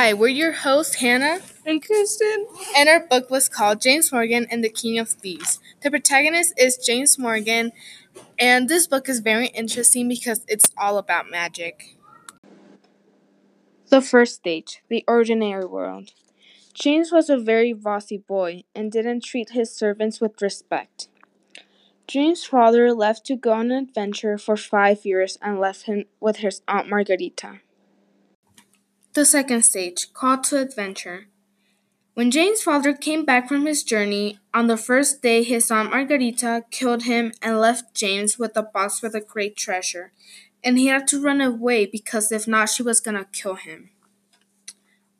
Hi, we're your hosts, Hannah and Kristen. and our book was called James Morgan and the King of Thieves. The protagonist is James Morgan, and this book is very interesting because it's all about magic. The first stage, the ordinary world. James was a very bossy boy and didn't treat his servants with respect. James' father left to go on an adventure for five years and left him with his aunt Margarita. The second stage, call to adventure. When James' father came back from his journey, on the first day his aunt Margarita killed him and left James with a box with a great treasure, and he had to run away because if not, she was gonna kill him.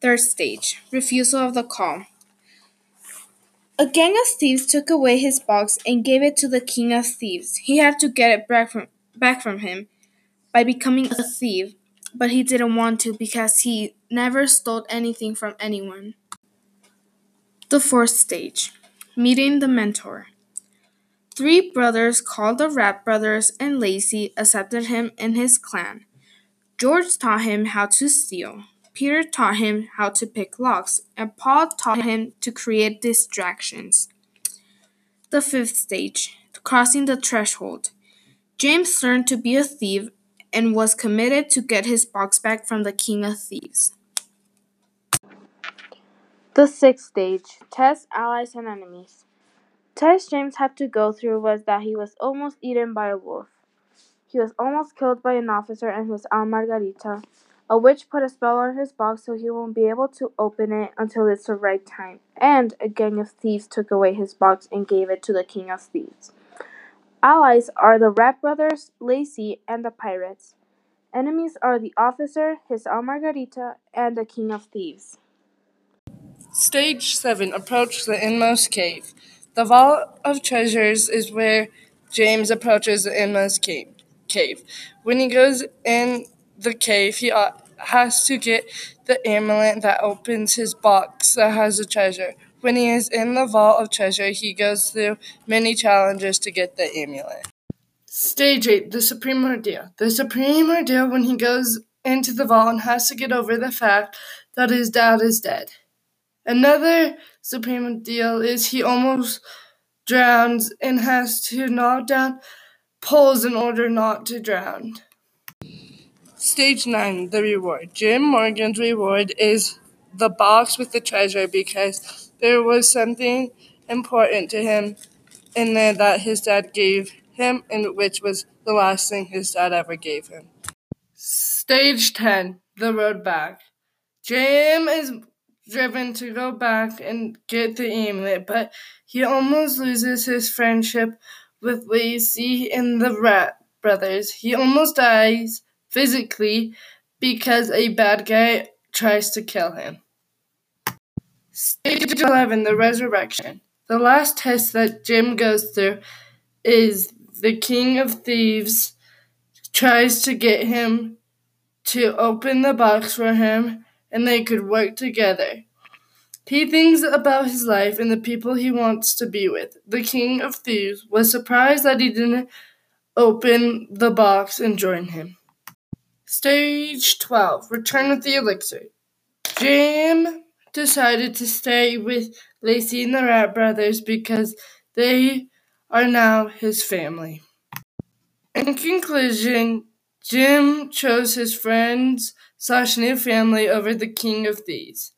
Third stage, refusal of the call. A gang of thieves took away his box and gave it to the king of thieves. He had to get it back from, back from him by becoming a thief, but he didn't want to because he never stole anything from anyone. The fourth stage, meeting the mentor. Three brothers called the Rat Brothers and Lacey accepted him in his clan. George taught him how to steal. Peter taught him how to pick locks, and Paul taught him to create distractions. The fifth stage, crossing the threshold. James learned to be a thief and was committed to get his box back from the king of thieves. The sixth stage, test allies and enemies. Test James had to go through was that he was almost eaten by a wolf. He was almost killed by an officer and his aunt Margarita. A witch put a spell on his box so he won't be able to open it until it's the right time. And a gang of thieves took away his box and gave it to the king of thieves. Allies are the Rat Brothers, Lacey, and the pirates. Enemies are the officer, his aunt Margarita, and the king of thieves. Stage 7 Approach the inmost cave. The Vault of Treasures is where James approaches the inmost cave. cave. When he goes in the cave, he uh, has to get the amulet that opens his box that has the treasure. When he is in the Vault of Treasure, he goes through many challenges to get the amulet. Stage 8 The Supreme Ordeal. The Supreme Ordeal when he goes into the vault and has to get over the fact that his dad is dead. Another supreme Ordeal is he almost drowns and has to knock down poles in order not to drown. Stage 9 The Reward. Jim Morgan's reward is the box with the treasure because there was something important to him in there that his dad gave him, and which was the last thing his dad ever gave him. Stage 10 The Road Back. Jim is driven to go back and get the amulet, but he almost loses his friendship with Lacey and the Rat brothers. He almost dies physically because a bad guy tries to kill him. Stage 11 The Resurrection. The last test that Jim goes through is the King of Thieves tries to get him to open the box for him and they could work together. He thinks about his life and the people he wants to be with. The King of Thieves was surprised that he didn't open the box and join him. Stage 12 Return with the Elixir. Jim decided to stay with Lacey and the Rat Brothers because they are now his family. In conclusion, Jim chose his friends slash new family over the King of Thieves.